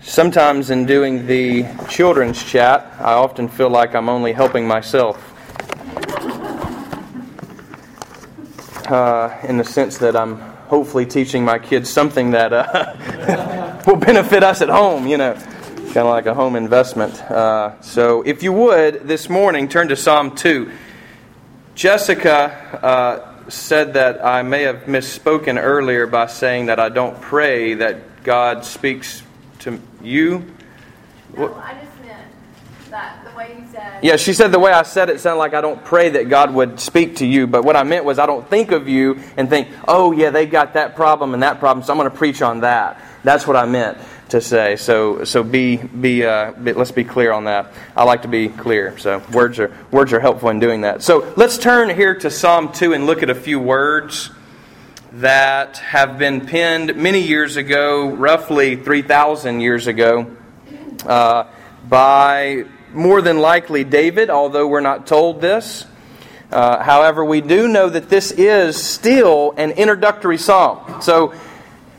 Sometimes in doing the children's chat, I often feel like I'm only helping myself. Uh, in the sense that I'm hopefully teaching my kids something that uh, will benefit us at home, you know, kind of like a home investment. Uh, so if you would, this morning, turn to Psalm 2. Jessica uh, said that I may have misspoken earlier by saying that I don't pray that God speaks to you? No, I just meant that the way you said. Yeah, she said the way I said it sounded like I don't pray that God would speak to you, but what I meant was I don't think of you and think, oh, yeah, they got that problem and that problem, so I'm going to preach on that. That's what I meant to say. So, so be, be, uh, be, let's be clear on that. I like to be clear. So words are, words are helpful in doing that. So let's turn here to Psalm 2 and look at a few words that have been penned many years ago, roughly 3,000 years ago, uh, by more than likely David, although we're not told this. Uh, however, we do know that this is still an introductory psalm. So,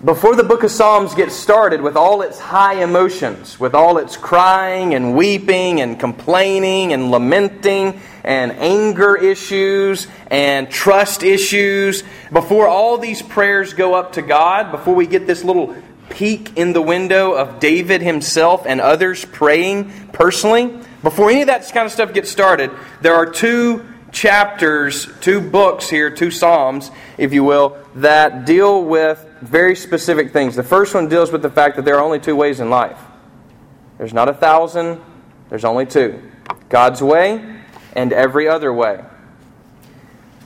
before the book of Psalms gets started with all its high emotions, with all its crying and weeping and complaining and lamenting and anger issues and trust issues, before all these prayers go up to God, before we get this little peek in the window of David himself and others praying personally, before any of that kind of stuff gets started, there are two chapters, two books here, two Psalms, if you will, that deal with very specific things. The first one deals with the fact that there are only two ways in life there's not a thousand, there's only two God's way and every other way.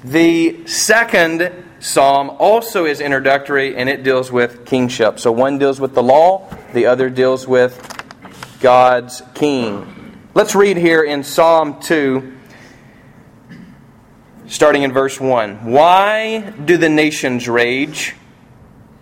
The second psalm also is introductory and it deals with kingship. So one deals with the law, the other deals with God's king. Let's read here in Psalm 2, starting in verse 1. Why do the nations rage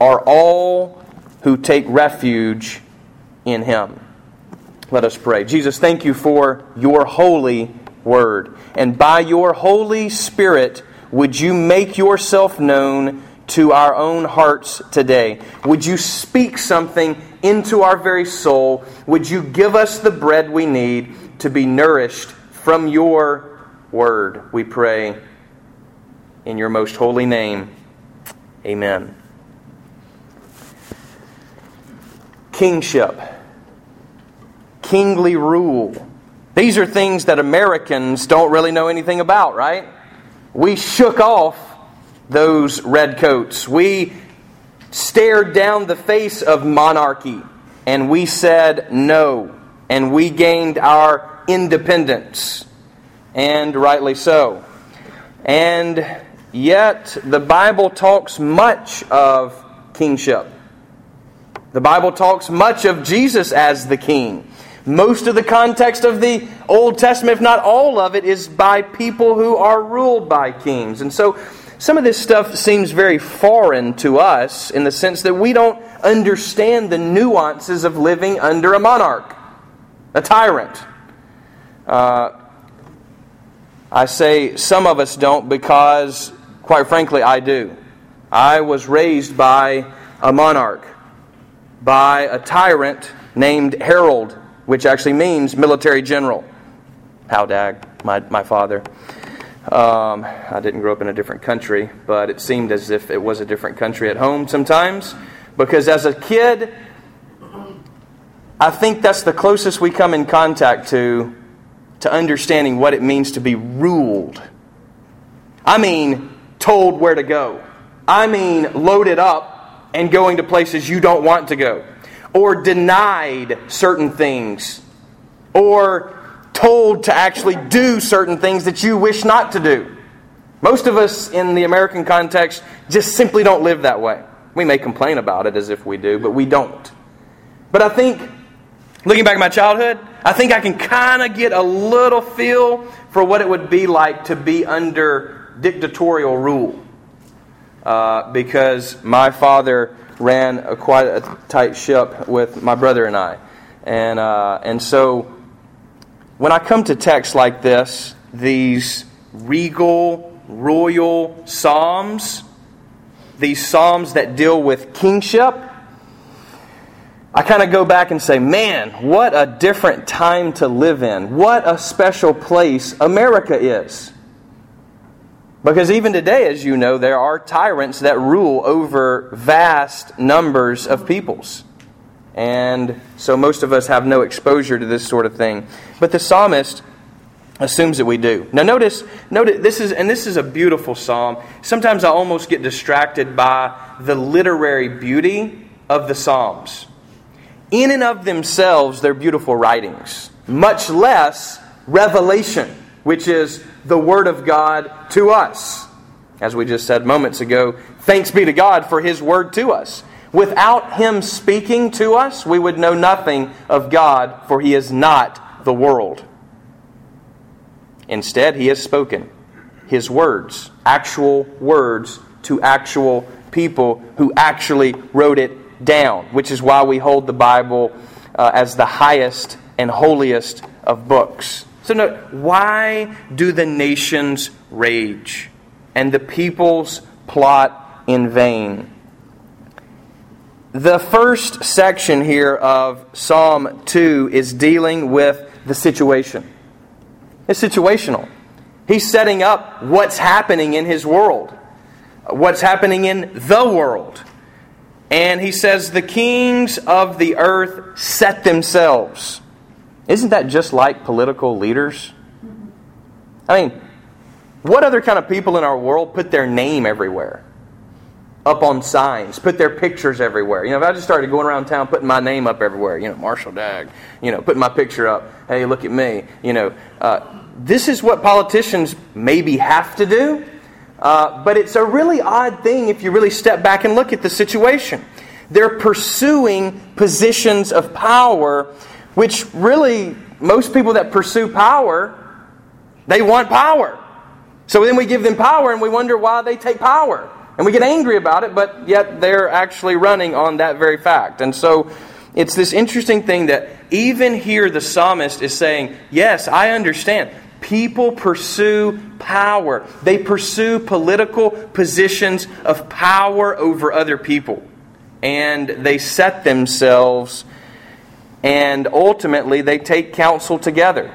are all who take refuge in him. Let us pray. Jesus, thank you for your holy word. And by your Holy Spirit, would you make yourself known to our own hearts today? Would you speak something into our very soul? Would you give us the bread we need to be nourished from your word? We pray in your most holy name. Amen. Kingship kingly rule. These are things that Americans don't really know anything about, right? We shook off those redcoats. We stared down the face of monarchy and we said no. And we gained our independence. And rightly so. And yet, the Bible talks much of kingship. The Bible talks much of Jesus as the king. Most of the context of the Old Testament, if not all of it, is by people who are ruled by kings. And so some of this stuff seems very foreign to us in the sense that we don't understand the nuances of living under a monarch, a tyrant. Uh, I say some of us don't because, quite frankly, I do. I was raised by a monarch, by a tyrant named Harold, which actually means military general. Howdag, my, my father. Um, I didn't grow up in a different country, but it seemed as if it was a different country at home sometimes. Because as a kid, I think that's the closest we come in contact to to understanding what it means to be ruled. I mean, told where to go. I mean, loaded up and going to places you don't want to go. Or denied certain things. Or told to actually do certain things that you wish not to do. Most of us in the American context just simply don't live that way. We may complain about it as if we do, but we don't. But I think, looking back at my childhood, I think I can kind of get a little feel for what it would be like to be under dictatorial rule. Uh, because my father ran a, quite a tight ship with my brother and I. And, uh, and so when I come to texts like this, these regal, royal psalms, these psalms that deal with kingship, I kind of go back and say, man, what a different time to live in. What a special place America is. Because even today, as you know, there are tyrants that rule over vast numbers of peoples. And so most of us have no exposure to this sort of thing. But the psalmist assumes that we do. Now notice, notice this is and this is a beautiful psalm. Sometimes I almost get distracted by the literary beauty of the psalms. In and of themselves, they're beautiful writings, much less revelation, which is the word of God to us. As we just said moments ago, thanks be to God for his word to us. Without Him speaking to us, we would know nothing of God, for He is not the world. Instead, He has spoken His words, actual words, to actual people who actually wrote it down, which is why we hold the Bible uh, as the highest and holiest of books. So, note, why do the nations rage and the peoples plot in vain? The first section here of Psalm 2 is dealing with the situation. It's situational. He's setting up what's happening in his world, what's happening in the world. And he says, The kings of the earth set themselves. Isn't that just like political leaders? I mean, what other kind of people in our world put their name everywhere? up on signs, put their pictures everywhere. You know, if I just started going around town putting my name up everywhere, you know, Marshall Dagg, you know, putting my picture up, hey, look at me, you know, uh, this is what politicians maybe have to do, uh, but it's a really odd thing if you really step back and look at the situation. They're pursuing positions of power, which really, most people that pursue power, they want power. So then we give them power and we wonder why they take power. And we get angry about it, but yet they're actually running on that very fact. And so it's this interesting thing that even here the psalmist is saying, Yes, I understand. People pursue power, they pursue political positions of power over other people. And they set themselves, and ultimately they take counsel together.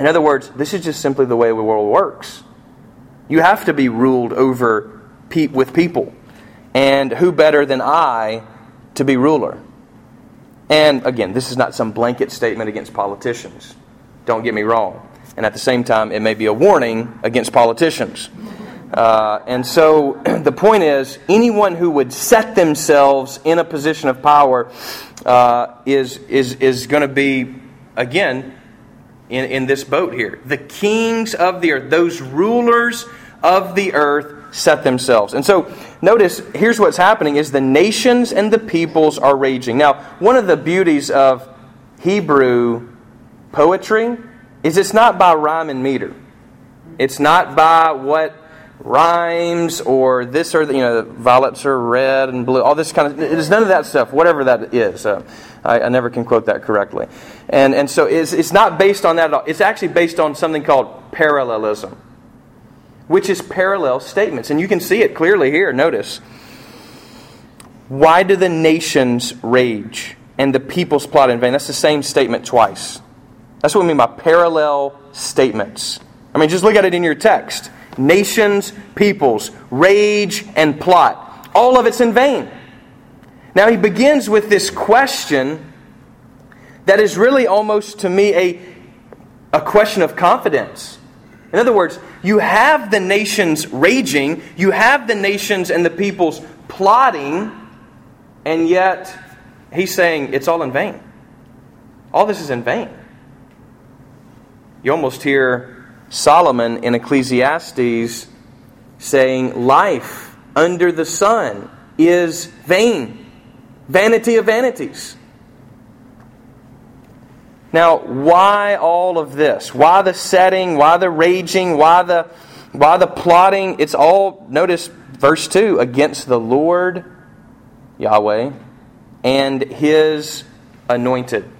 In other words, this is just simply the way the world works. You have to be ruled over pe- with people. And who better than I to be ruler? And again, this is not some blanket statement against politicians. Don't get me wrong. And at the same time, it may be a warning against politicians. Uh, and so the point is anyone who would set themselves in a position of power uh, is, is, is going to be, again, in, in this boat here. The kings of the earth, those rulers of the earth set themselves. And so notice here's what's happening is the nations and the peoples are raging. Now, one of the beauties of Hebrew poetry is it's not by rhyme and meter. It's not by what rhymes or this or the, you know violets are red and blue all this kind of it is none of that stuff whatever that is. Uh, I, I, never can quote that correctly. And and so it's, it's not based on that at all. It's actually based on something called parallelism which is parallel statements. And you can see it clearly here. Notice. Why do the nations rage and the peoples plot in vain? That's the same statement twice. That's what we mean by parallel statements. I mean just look at it in your text nations, peoples, rage, and plot. All of it's in vain. Now he begins with this question that is really almost to me a, a question of confidence. In other words, you have the nations raging, you have the nations and the peoples plotting, and yet he's saying it's all in vain. All this is in vain. You almost hear Solomon in Ecclesiastes saying, Life under the sun is vain, vanity of vanities. Now, why all of this? Why the setting? Why the raging? Why the, why the plotting? It's all, notice verse 2, against the Lord Yahweh and his anointed.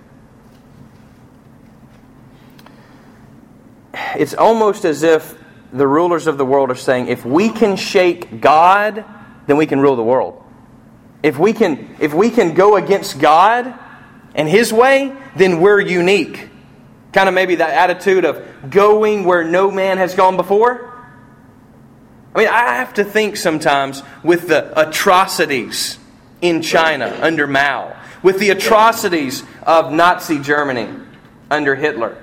It's almost as if the rulers of the world are saying, if we can shake God, then we can rule the world. If we can, if we can go against God and His way, then we're unique. Kind of maybe that attitude of going where no man has gone before. I mean, I have to think sometimes with the atrocities in China under Mao, with the atrocities of Nazi Germany under Hitler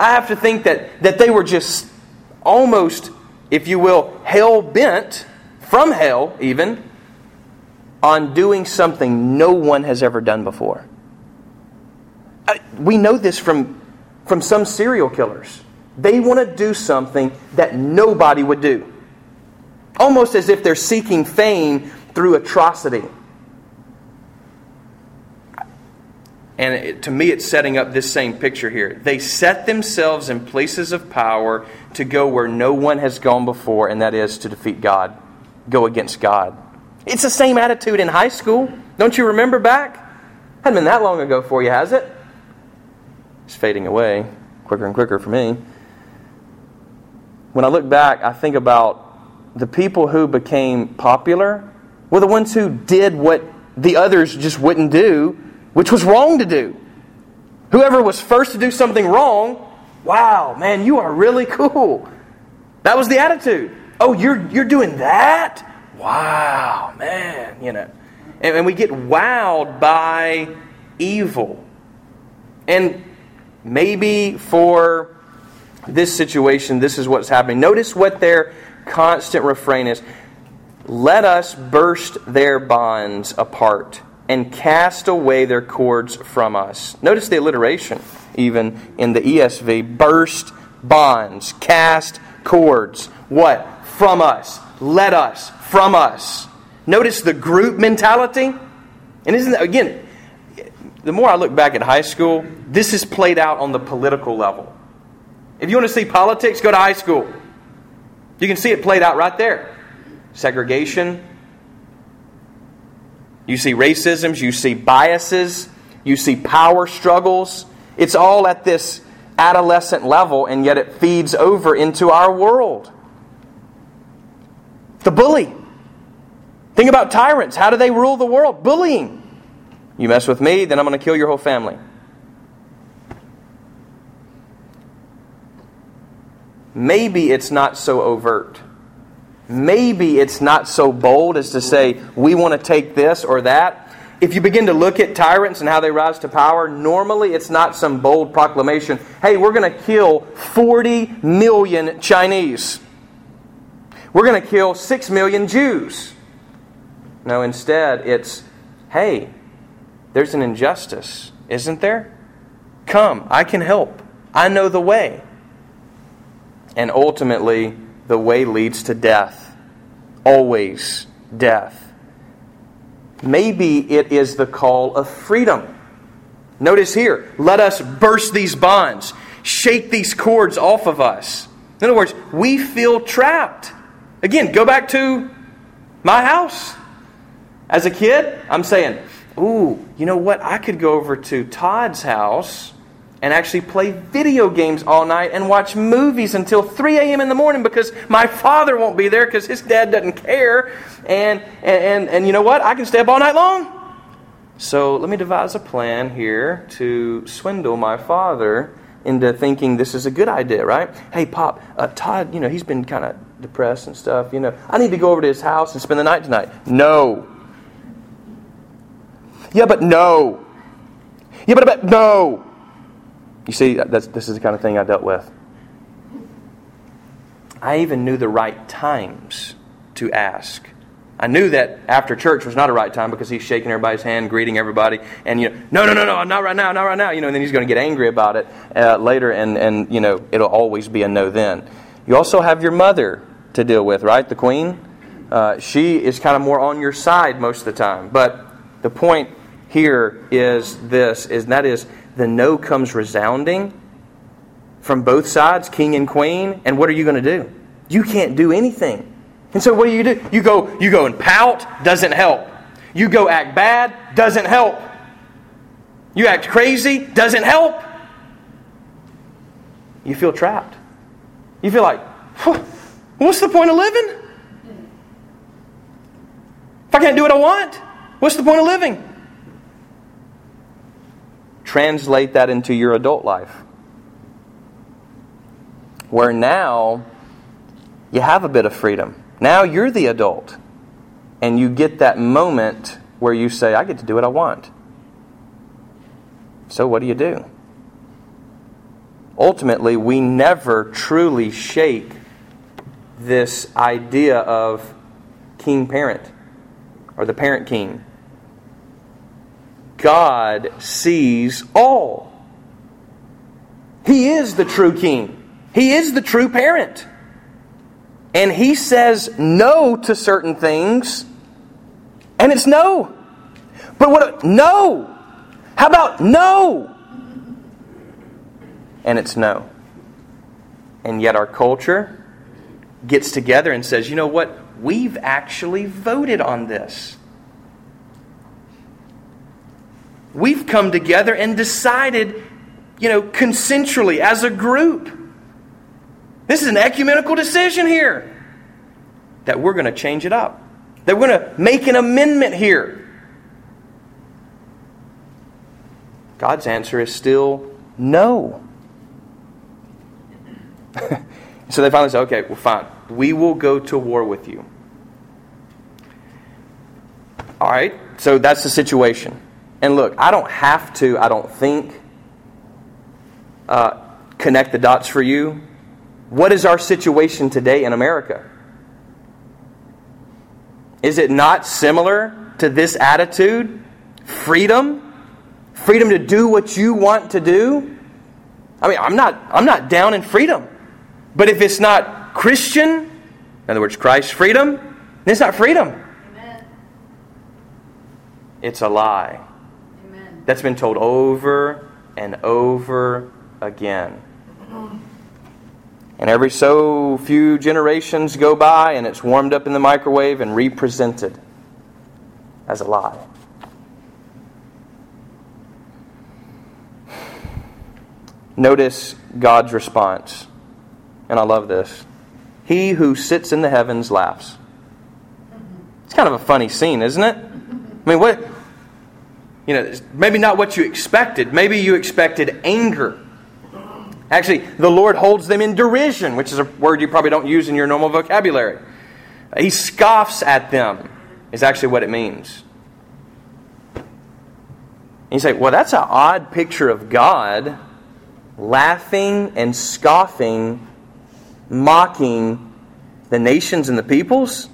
I have to think that, that they were just almost, if you will, hell bent, from hell even, on doing something no one has ever done before. We know this from, from some serial killers. They want to do something that nobody would do. Almost as if they're seeking fame through atrocity. And it, to me, it's setting up this same picture here. They set themselves in places of power to go where no one has gone before, and that is to defeat God, go against God. It's the same attitude in high school. Don't you remember back? Hadn't been that long ago for you, has it? It's fading away quicker and quicker for me. When I look back, I think about the people who became popular were the ones who did what the others just wouldn't do which was wrong to do. Whoever was first to do something wrong, wow, man, you are really cool. That was the attitude. Oh, you're, you're doing that? Wow, man, you know. And, and we get wowed by evil. And maybe for this situation, this is what's happening. Notice what their constant refrain is let us burst their bonds apart and cast away their cords from us. Notice the alliteration, even in the ESV burst bonds, cast cords. What? From us. Let us. From us. Notice the group mentality. And isn't that, again, the more I look back at high school, this is played out on the political level. If you want to see politics, go to high school. You can see it played out right there. Segregation, you see racisms, you see biases, you see power struggles. It's all at this adolescent level, and yet it feeds over into our world. The bully. Think about tyrants. How do they rule the world? Bullying. You mess with me, then I'm going to kill your whole family. Maybe it's not so overt maybe it's not so bold as to say, we want to take this or that. If you begin to look at tyrants and how they rise to power, normally it's not some bold proclamation hey, we're going to kill 40 million Chinese. We're going to kill 6 million Jews. No, instead, it's hey, there's an injustice, isn't there? Come, I can help. I know the way. And ultimately, the way leads to death. Always death. Maybe it is the call of freedom. Notice here, let us burst these bonds, shake these cords off of us. In other words, we feel trapped. Again, go back to my house. As a kid, I'm saying, ooh, you know what? I could go over to Todd's house and actually play video games all night and watch movies until 3 a.m. in the morning because my father won't be there because his dad doesn't care. And, and, and, and you know what? I can stay up all night long. So let me devise a plan here to swindle my father into thinking this is a good idea, right? Hey, Pop, uh, Todd, you know, he's been kind of depressed and stuff. You know, I need to go over to his house and spend the night tonight. No. Yeah, but no. Yeah, but, but no. You see, that's, this is the kind of thing I dealt with. I even knew the right times to ask. I knew that after church was not a right time because he's shaking everybody's hand, greeting everybody, and you know, no, no, no, no, not right now, not right now. You know, and then he's going to get angry about it uh, later, and and you know, it'll always be a no then. You also have your mother to deal with, right? The queen. Uh, she is kind of more on your side most of the time, but the point here is this: is that is the no comes resounding from both sides, king and queen, and what are you going to do? You can't do anything. And so what do you do? You go, you go and pout, doesn't help. You go act bad, doesn't help. You act crazy, doesn't help. You feel trapped. You feel like, what's the point of living? If I can't do what I want, what's the point of living? Translate that into your adult life. Where now you have a bit of freedom. Now you're the adult. And you get that moment where you say, I get to do what I want. So what do you do? Ultimately, we never truly shake this idea of king parent or the parent king. God sees all. He is the true king. He is the true parent and he says no to certain things, and it's no. But what? No. How about no? And it's no. And yet our culture gets together and says, you know what? We've actually voted on this. We've come together and decided, you know, consensually as a group this is an ecumenical decision here that we're going to change it up, that we're going to make an amendment here. God's answer is still no. so they finally say, okay, well, fine. We will go to war with you. All right, so that's the situation. And look, I don't have to, I don't think, uh, connect the dots for you what is our situation today in America? Is it not similar to this attitude? Freedom? Freedom to do what you want to do? I mean, I'm not, I'm not down in freedom. But if it's not Christian, in other words, Christ's freedom, then it's not freedom. Amen. It's a lie. That's been told over and over again. And every so few generations go by and it's warmed up in the microwave and represented as a lie. Notice God's response. And I love this. He who sits in the heavens laughs. It's kind of a funny scene, isn't it? I mean, what? You know, maybe not what you expected. Maybe you expected anger Actually, the Lord holds them in derision, which is a word you probably don't use in your normal vocabulary. He scoffs at them, is actually what it means. And you say, well, that's an odd picture of God laughing and scoffing, mocking the nations and the peoples.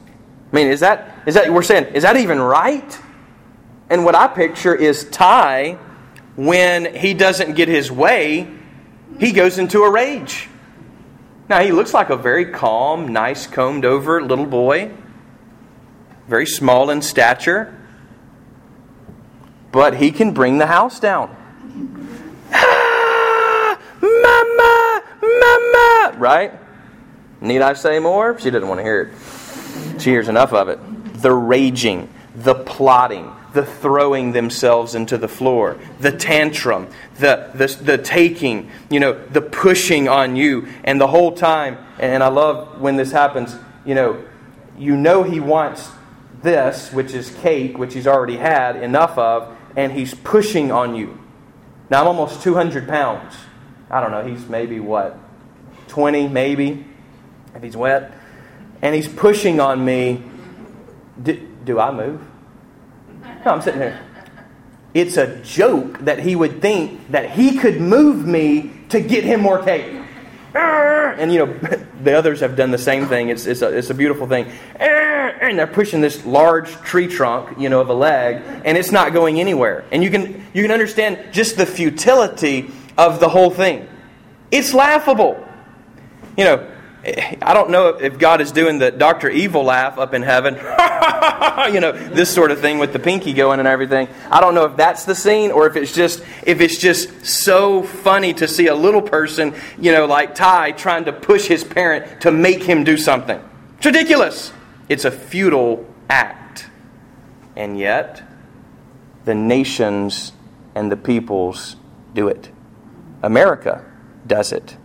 I mean, is that, is that, we're saying, is that even right? And what I picture is Ty, when he doesn't get his way, he goes into a rage. Now, he looks like a very calm, nice, combed over little boy, very small in stature, but he can bring the house down. Ah, mama, mama, right? Need I say more? She doesn't want to hear it. She hears enough of it. The raging, the plotting, the throwing themselves into the floor, the tantrum, the, the, the taking, you know, the pushing on you. And the whole time, and I love when this happens, you know, you know he wants this, which is cake, which he's already had enough of, and he's pushing on you. Now I'm almost 200 pounds. I don't know, he's maybe what, 20 maybe, if he's wet. And he's pushing on me. Do, do I move? No, I'm sitting here. It's a joke that he would think that he could move me to get him more cake. And you know, the others have done the same thing. It's, it's, a, it's a beautiful thing. And they're pushing this large tree trunk, you know, of a leg, and it's not going anywhere. And you can, you can understand just the futility of the whole thing. It's laughable. You know, I don't know if God is doing the Dr. Evil laugh up in heaven. you know, this sort of thing with the pinky going and everything. I don't know if that's the scene or if it's just if it's just so funny to see a little person, you know, like Ty trying to push his parent to make him do something. It's ridiculous. It's a futile act. And yet, the nations and the peoples do it. America does it.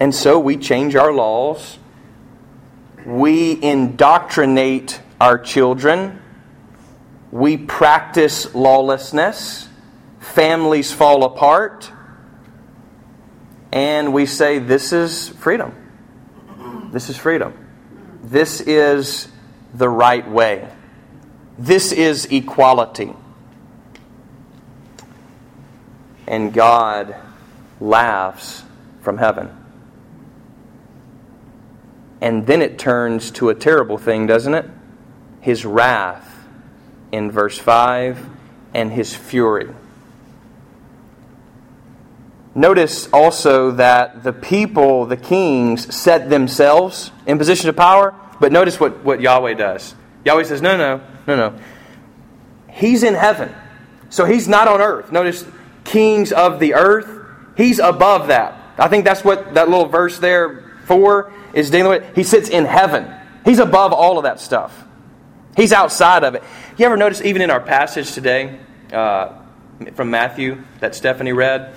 And so we change our laws. We indoctrinate our children. We practice lawlessness. Families fall apart. And we say, This is freedom. This is freedom. This is the right way. This is equality. And God laughs from heaven. And then it turns to a terrible thing, doesn't it? His wrath in verse 5 and his fury. Notice also that the people, the kings, set themselves in position of power, but notice what, what Yahweh does. Yahweh says, No, no, no, no. He's in heaven. So he's not on earth. Notice, kings of the earth, he's above that. I think that's what that little verse there, 4, is dealing with. He sits in heaven. He's above all of that stuff. He's outside of it. You ever notice, even in our passage today uh, from Matthew that Stephanie read,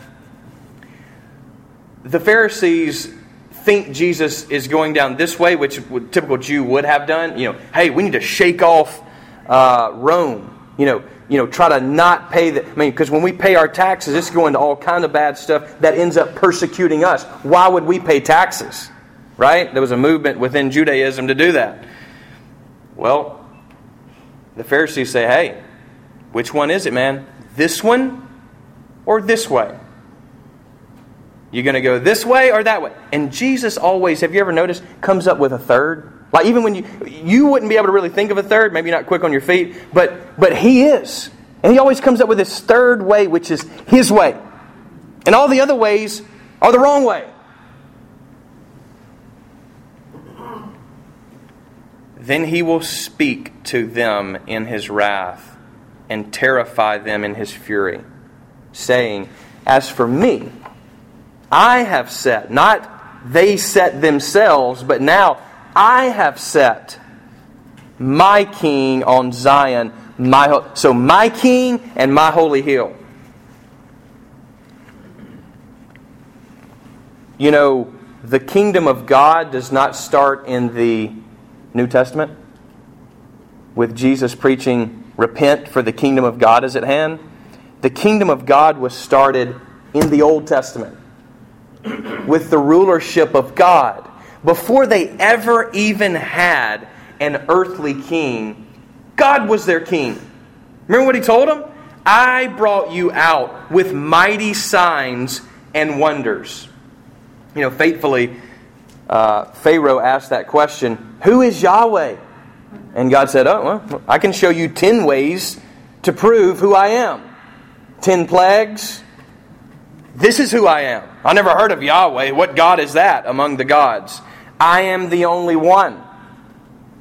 the Pharisees think Jesus is going down this way, which a typical Jew would have done. You know, hey, we need to shake off uh, Rome. You know, you know, try to not pay the. I mean, because when we pay our taxes, it's going to all kind of bad stuff that ends up persecuting us. Why would we pay taxes? Right? There was a movement within Judaism to do that. Well, the Pharisees say, hey, which one is it, man? This one or this way? You're going to go this way or that way? And Jesus always, have you ever noticed, comes up with a third? Like even when you you wouldn't be able to really think of a third, maybe not quick on your feet, but but he is. And he always comes up with this third way, which is his way. And all the other ways are the wrong way. Then he will speak to them in his wrath and terrify them in his fury, saying, As for me, I have set, not they set themselves, but now I have set my king on Zion, my so my king and my holy hill. You know, the kingdom of God does not start in the New Testament with Jesus preaching, Repent, for the kingdom of God is at hand. The kingdom of God was started in the Old Testament with the rulership of God. Before they ever even had an earthly king, God was their king. Remember what he told them? I brought you out with mighty signs and wonders. You know, faithfully, uh, Pharaoh asked that question Who is Yahweh? And God said, Oh, well, I can show you 10 ways to prove who I am. 10 plagues. This is who I am. I never heard of Yahweh. What God is that among the gods? I am the only one.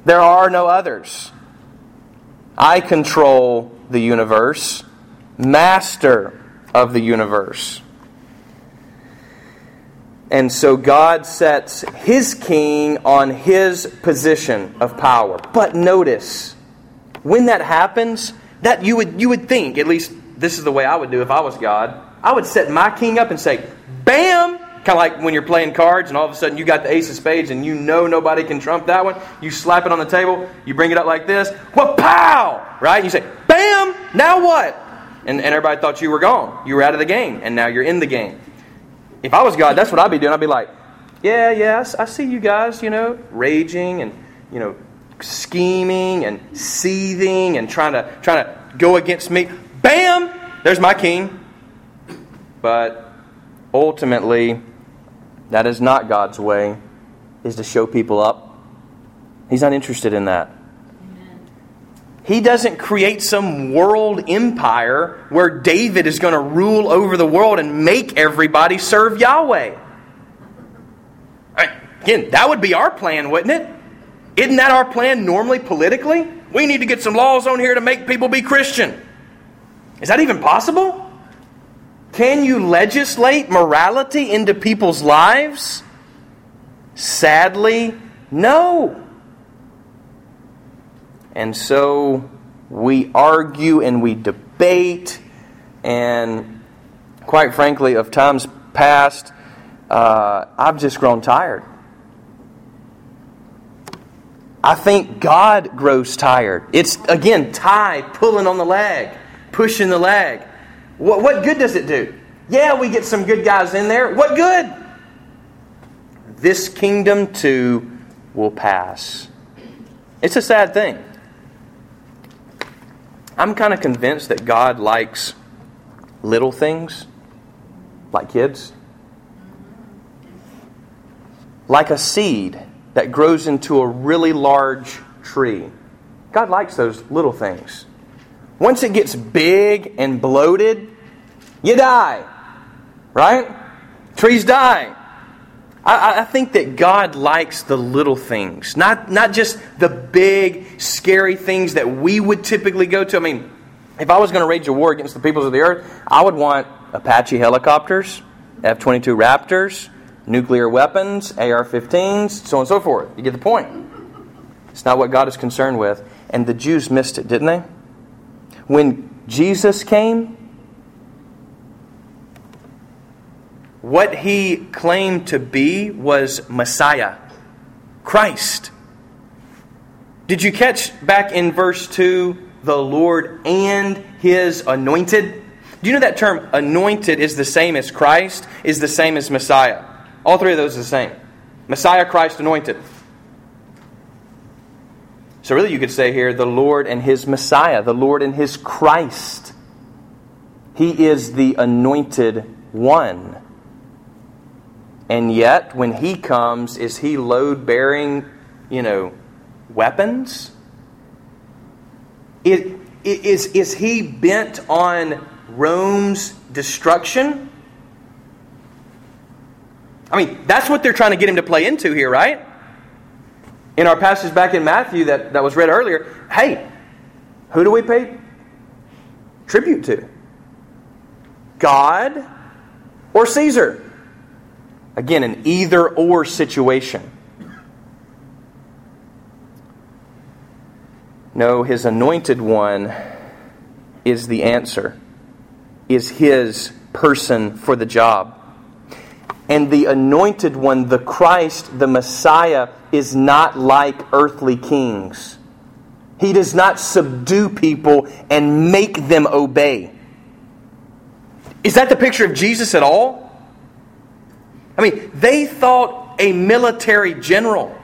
There are no others. I control the universe, master of the universe. And so God sets his king on his position of power. But notice, when that happens, that you would you would think, at least this is the way I would do if I was God, I would set my king up and say, Bam! Kind of like when you're playing cards and all of a sudden you got the ace of spades and you know nobody can trump that one. You slap it on the table, you bring it up like this, what pow! Right? You say, Bam! Now what? And, and everybody thought you were gone. You were out of the game, and now you're in the game. If I was God, that's what I'd be doing. I'd be like, yeah, yes, I see you guys, you know, raging and, you know, scheming and seething and trying to trying to go against me. Bam! There's my king. But ultimately, that is not God's way, is to show people up. He's not interested in that. He doesn't create some world empire where David is going to rule over the world and make everybody serve Yahweh. Again, that would be our plan, wouldn't it? Isn't that our plan normally politically? We need to get some laws on here to make people be Christian. Is that even possible? Can you legislate morality into people's lives? Sadly, no. And so we argue and we debate, and quite frankly, of times past, uh, I've just grown tired. I think God grows tired. It's, again, Ty pulling on the leg, pushing the leg. What, what good does it do? Yeah, we get some good guys in there. What good? This kingdom too will pass. It's a sad thing. I'm kind of convinced that God likes little things, like kids, like a seed that grows into a really large tree. God likes those little things. Once it gets big and bloated, you die. Right? Trees die. I, I, think that God likes the little things, not, not just the big, scary things that we would typically go to. I mean, if I was going to wage a war against the peoples of the earth, I would want Apache helicopters, F 22 Raptors, nuclear weapons, AR 15s, so on and so forth. You get the point. It's not what God is concerned with. And the Jews missed it, didn't they? When Jesus came, what he claimed to be was Messiah, Christ. Did you catch back in verse 2 the Lord and his anointed? Do you know that term anointed is the same as Christ, is the same as Messiah? All three of those are the same. Messiah, Christ, anointed. So, really, you could say here the Lord and his Messiah, the Lord and his Christ. He is the anointed one. And yet, when he comes, is he load bearing, you know, weapons? Is, is, is he bent on Rome's destruction? I mean, that's what they're trying to get him to play into here, right? In our passage back in Matthew that, that was read earlier, hey, who do we pay tribute to? God or Caesar? Again, an either or situation. No, his anointed one is the answer, is his person for the job. And the anointed one, the Christ, the Messiah, is not like earthly kings. He does not subdue people and make them obey. Is that the picture of Jesus at all? I mean, they thought a military general.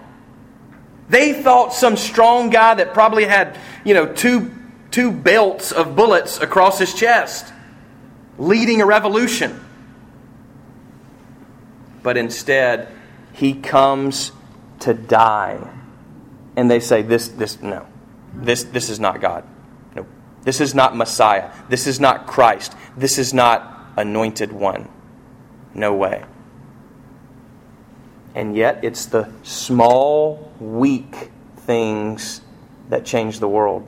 They thought some strong guy that probably had, you know, two, two belts of bullets across his chest, leading a revolution. But instead, he comes to die. And they say, This, this, no. This, this is not God. No. This is not Messiah. This is not Christ. This is not anointed one. No way. And yet, it's the small, weak things that change the world.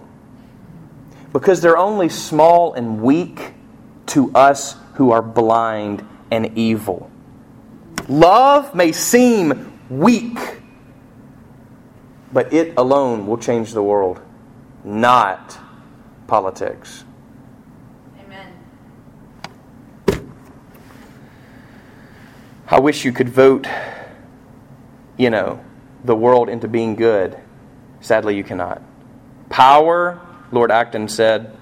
Because they're only small and weak to us who are blind and evil. Love may seem weak, but it alone will change the world, not politics. Amen. I wish you could vote, you know, the world into being good. Sadly, you cannot. Power, Lord Acton said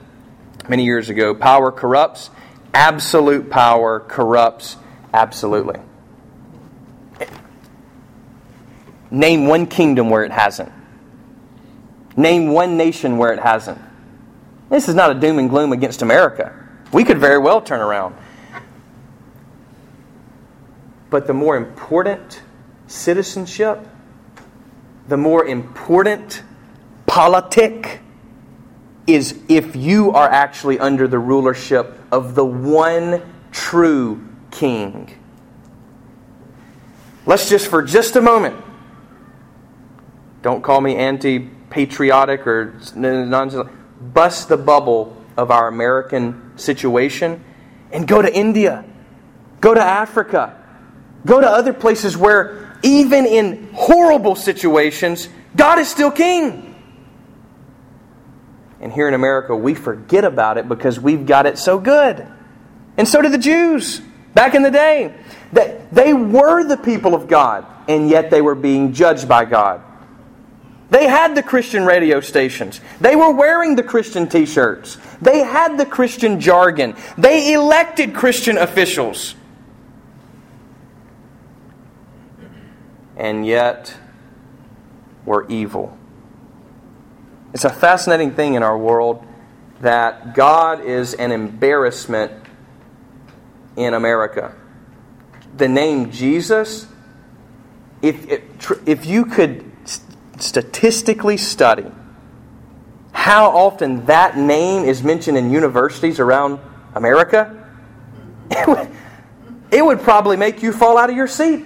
many years ago, power corrupts. Absolute power corrupts absolutely. Name one kingdom where it hasn't. Name one nation where it hasn't. This is not a doom and gloom against America. We could very well turn around. But the more important citizenship, the more important politic is if you are actually under the rulership of the one true king. Let's just, for just a moment, don't call me anti patriotic or nonsense, bust the bubble of our American situation and go to India, go to Africa, go to other places where, even in horrible situations, God is still king. And here in America, we forget about it because we've got it so good. And so did the Jews back in the day. That they were the people of God, and yet they were being judged by God. They had the Christian radio stations. They were wearing the Christian t shirts. They had the Christian jargon. They elected Christian officials. And yet, were evil. It's a fascinating thing in our world that God is an embarrassment in America. The name Jesus, if, if, you could statistically study how often that name is mentioned in universities around America, it would, it would probably make you fall out of your seat.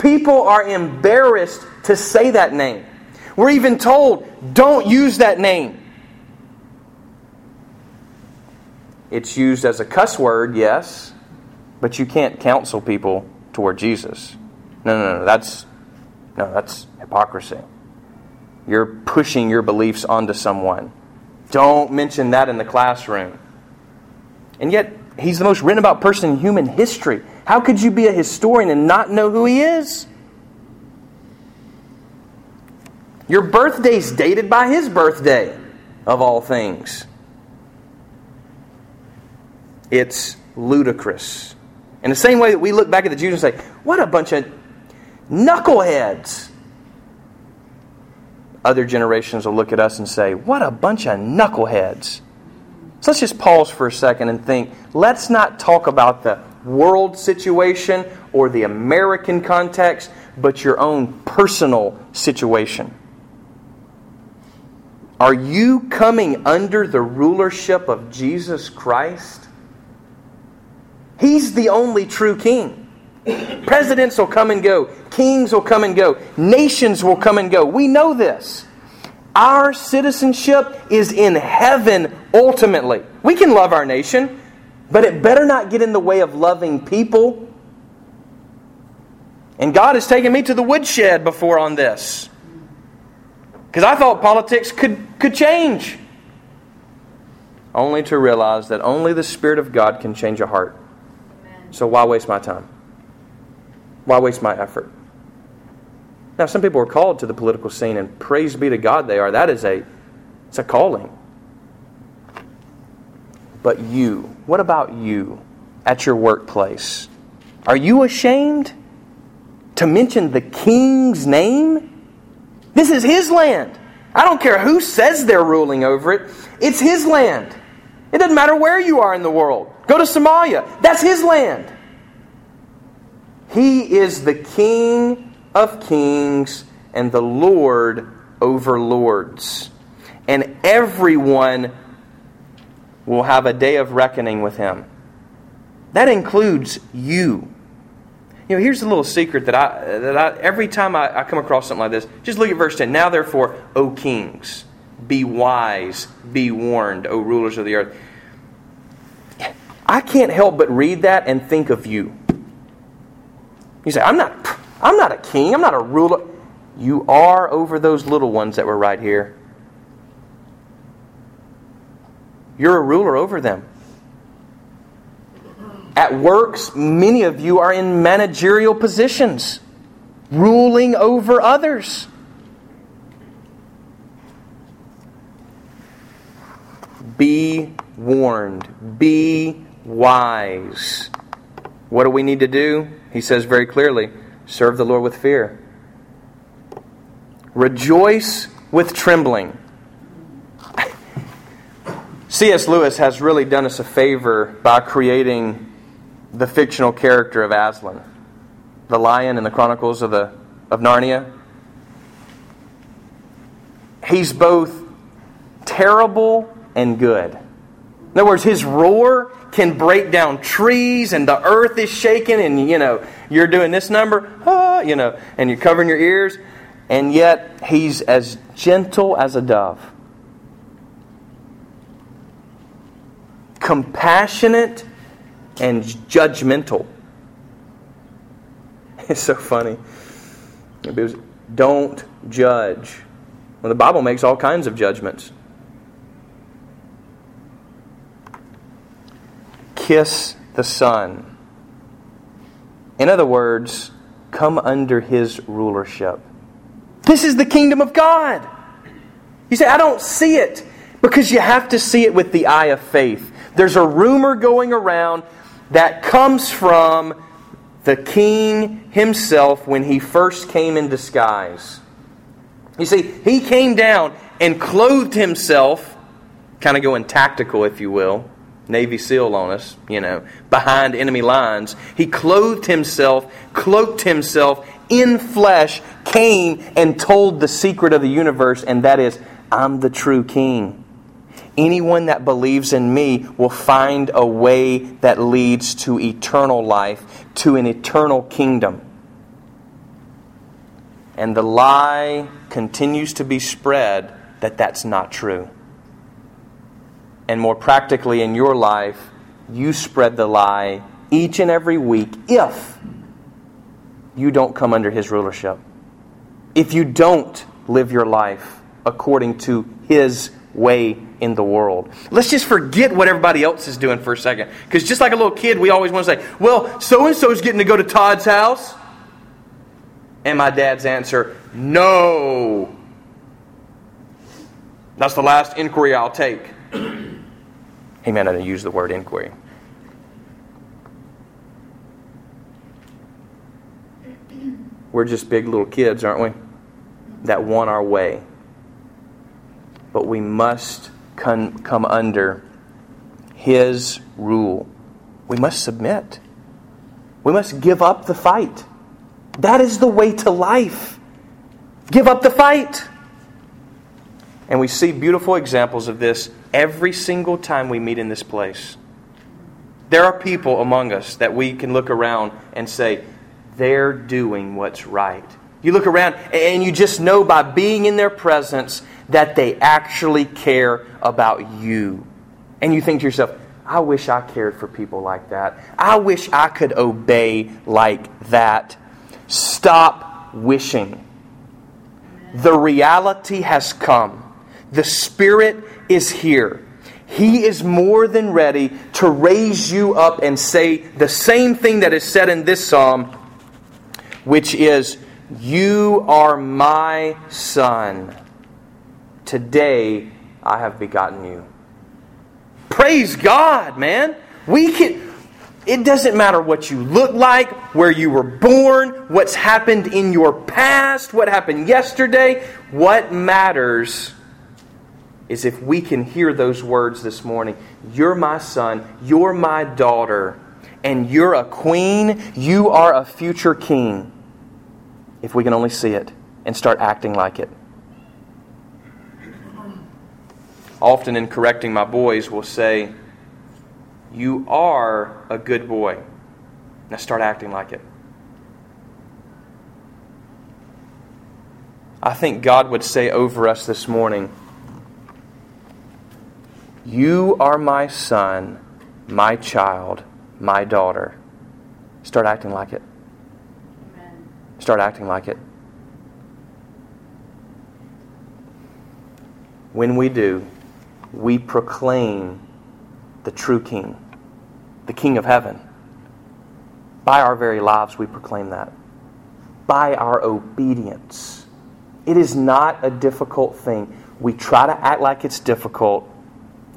People are embarrassed to say that name. We're even told, don't use that name. It's used as a cuss word, yes, but you can't counsel people toward Jesus. No, no, no, that's no, that's hypocrisy. You're pushing your beliefs onto someone. Don't mention that in the classroom. And yet, he's the most written about person in human history. How could you be a historian and not know who he is? Your birthday's dated by his birthday, of all things. It's ludicrous. In the same way that we look back at the Jews and say, what a bunch of knuckleheads. Other generations will look at us and say, what a bunch of knuckleheads. So let's just pause for a second and think let's not talk about the world situation or the American context, but your own personal situation. Are you coming under the rulership of Jesus Christ? He's the only true king. Presidents will come and go, kings will come and go, nations will come and go. We know this. Our citizenship is in heaven ultimately. We can love our nation, but it better not get in the way of loving people. And God has taken me to the woodshed before on this. Because I thought politics could, could change. Only to realize that only the Spirit of God can change a heart. So why waste my time? Why waste my effort? Now, some people are called to the political scene, and praise be to God they are. That is a, it's a calling. But you, what about you at your workplace? Are you ashamed to mention the king's name? This is his land. I don't care who says they're ruling over it, it's his land. It doesn't matter where you are in the world. Go to Somalia. That's his land. He is the King of kings and the Lord over lords. And everyone will have a day of reckoning with him. That includes you. You know, here's a little secret that I that I every time I, I come across something like this, just look at verse 10. Now therefore, O kings, be wise, be warned, O rulers of the earth. I can't help but read that and think of you. You say, I'm not, I'm not a king, I'm not a ruler. You are over those little ones that were right here. You're a ruler over them. At works, many of you are in managerial positions, ruling over others. Be warned. Be wise. What do we need to do? He says very clearly serve the Lord with fear. Rejoice with trembling. C.S. Lewis has really done us a favor by creating the fictional character of Aslan, the lion in the Chronicles of, the, of Narnia. He's both terrible and good. In other words, his roar can break down trees and the earth is shaking and you know, you're doing this number, ah, you know, and you're covering your ears, and yet he's as gentle as a dove. Compassionate and judgmental. It's so funny. Don't judge. Well, the Bible makes all kinds of judgments. Kiss the Son. In other words, come under his rulership. This is the kingdom of God. You say, I don't see it. Because you have to see it with the eye of faith. There's a rumor going around that comes from the king himself when he first came in disguise. You see, he came down and clothed himself, kind of going tactical, if you will, Navy SEAL on us, you know, behind enemy lines. He clothed himself, cloaked himself in flesh, came and told the secret of the universe, and that is, I'm the true king. Anyone that believes in me will find a way that leads to eternal life, to an eternal kingdom. And the lie continues to be spread that that's not true. And more practically in your life, you spread the lie each and every week if you don't come under his rulership. If you don't live your life according to his way in the world. Let's just forget what everybody else is doing for a second. Because just like a little kid, we always want to say, well, so and so is getting to go to Todd's house. And my dad's answer, no. That's the last inquiry I'll take. he meant to use the word inquiry. We're just big little kids, aren't we? That want our way but we must come, under His rule. We must submit. We must give up the fight. That is the way to life. Give up the fight. And we see beautiful examples of this every single time we meet in this place. There are people among us that we can look around and say, they're doing what's right. You look around and you just know by being in their presence that they actually care about you. And you think to yourself, I wish I cared for people like that. I wish I could obey like that. Stop wishing. The reality has come. The Spirit is here. He is more than ready to raise you up and say the same thing that is said in this psalm, which is, You are my son. Today I have begotten you. Praise God, man. We can it doesn't matter what you look like, where you were born, what's happened in your past, what happened yesterday. What matters is if we can hear those words this morning You're my son, you're my daughter, and you're a queen, you are a future king. If we can only see it and start acting like it. often in correcting my boys, we'll say, You are a good boy. Now start acting like it. I think God would say over us this morning, You are my son, my child, my daughter. Start acting like it. Start acting like it. When we do, we proclaim the true King, the King of heaven. By our very lives, we proclaim that. By our obedience. It is not a difficult thing. We try to act like it's difficult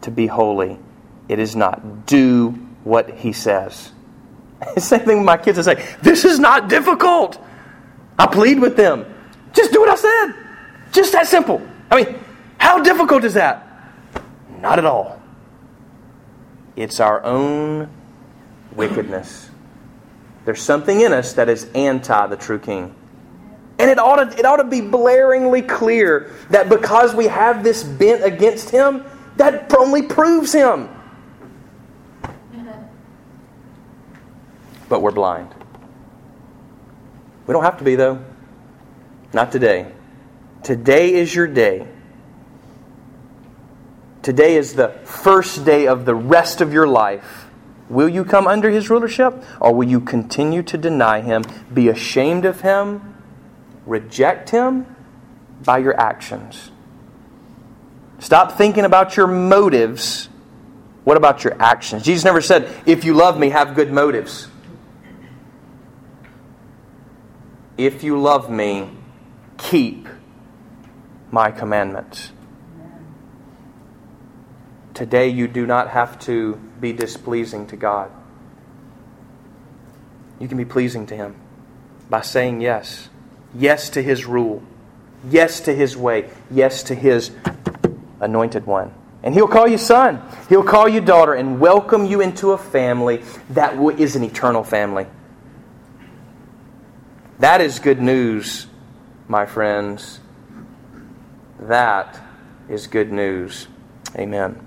to be holy. It is not. Do what he says. Same thing with my kids. I say, This is not difficult. I plead with them. Just do what I said. Just that simple. I mean, how difficult is that? Not at all. It's our own wickedness. There's something in us that is anti the true king. And it ought, to, it ought to be blaringly clear that because we have this bent against him, that only proves him. But we're blind. We don't have to be, though. Not today. Today is your day. Today is the first day of the rest of your life. Will you come under his rulership or will you continue to deny him, be ashamed of him, reject him by your actions? Stop thinking about your motives. What about your actions? Jesus never said, if you love me, have good motives. If you love me, keep my commandments. Today, you do not have to be displeasing to God. You can be pleasing to Him by saying yes. Yes to His rule. Yes to His way. Yes to His anointed one. And He'll call you son. He'll call you daughter and welcome you into a family that is an eternal family. That is good news, my friends. That is good news. Amen.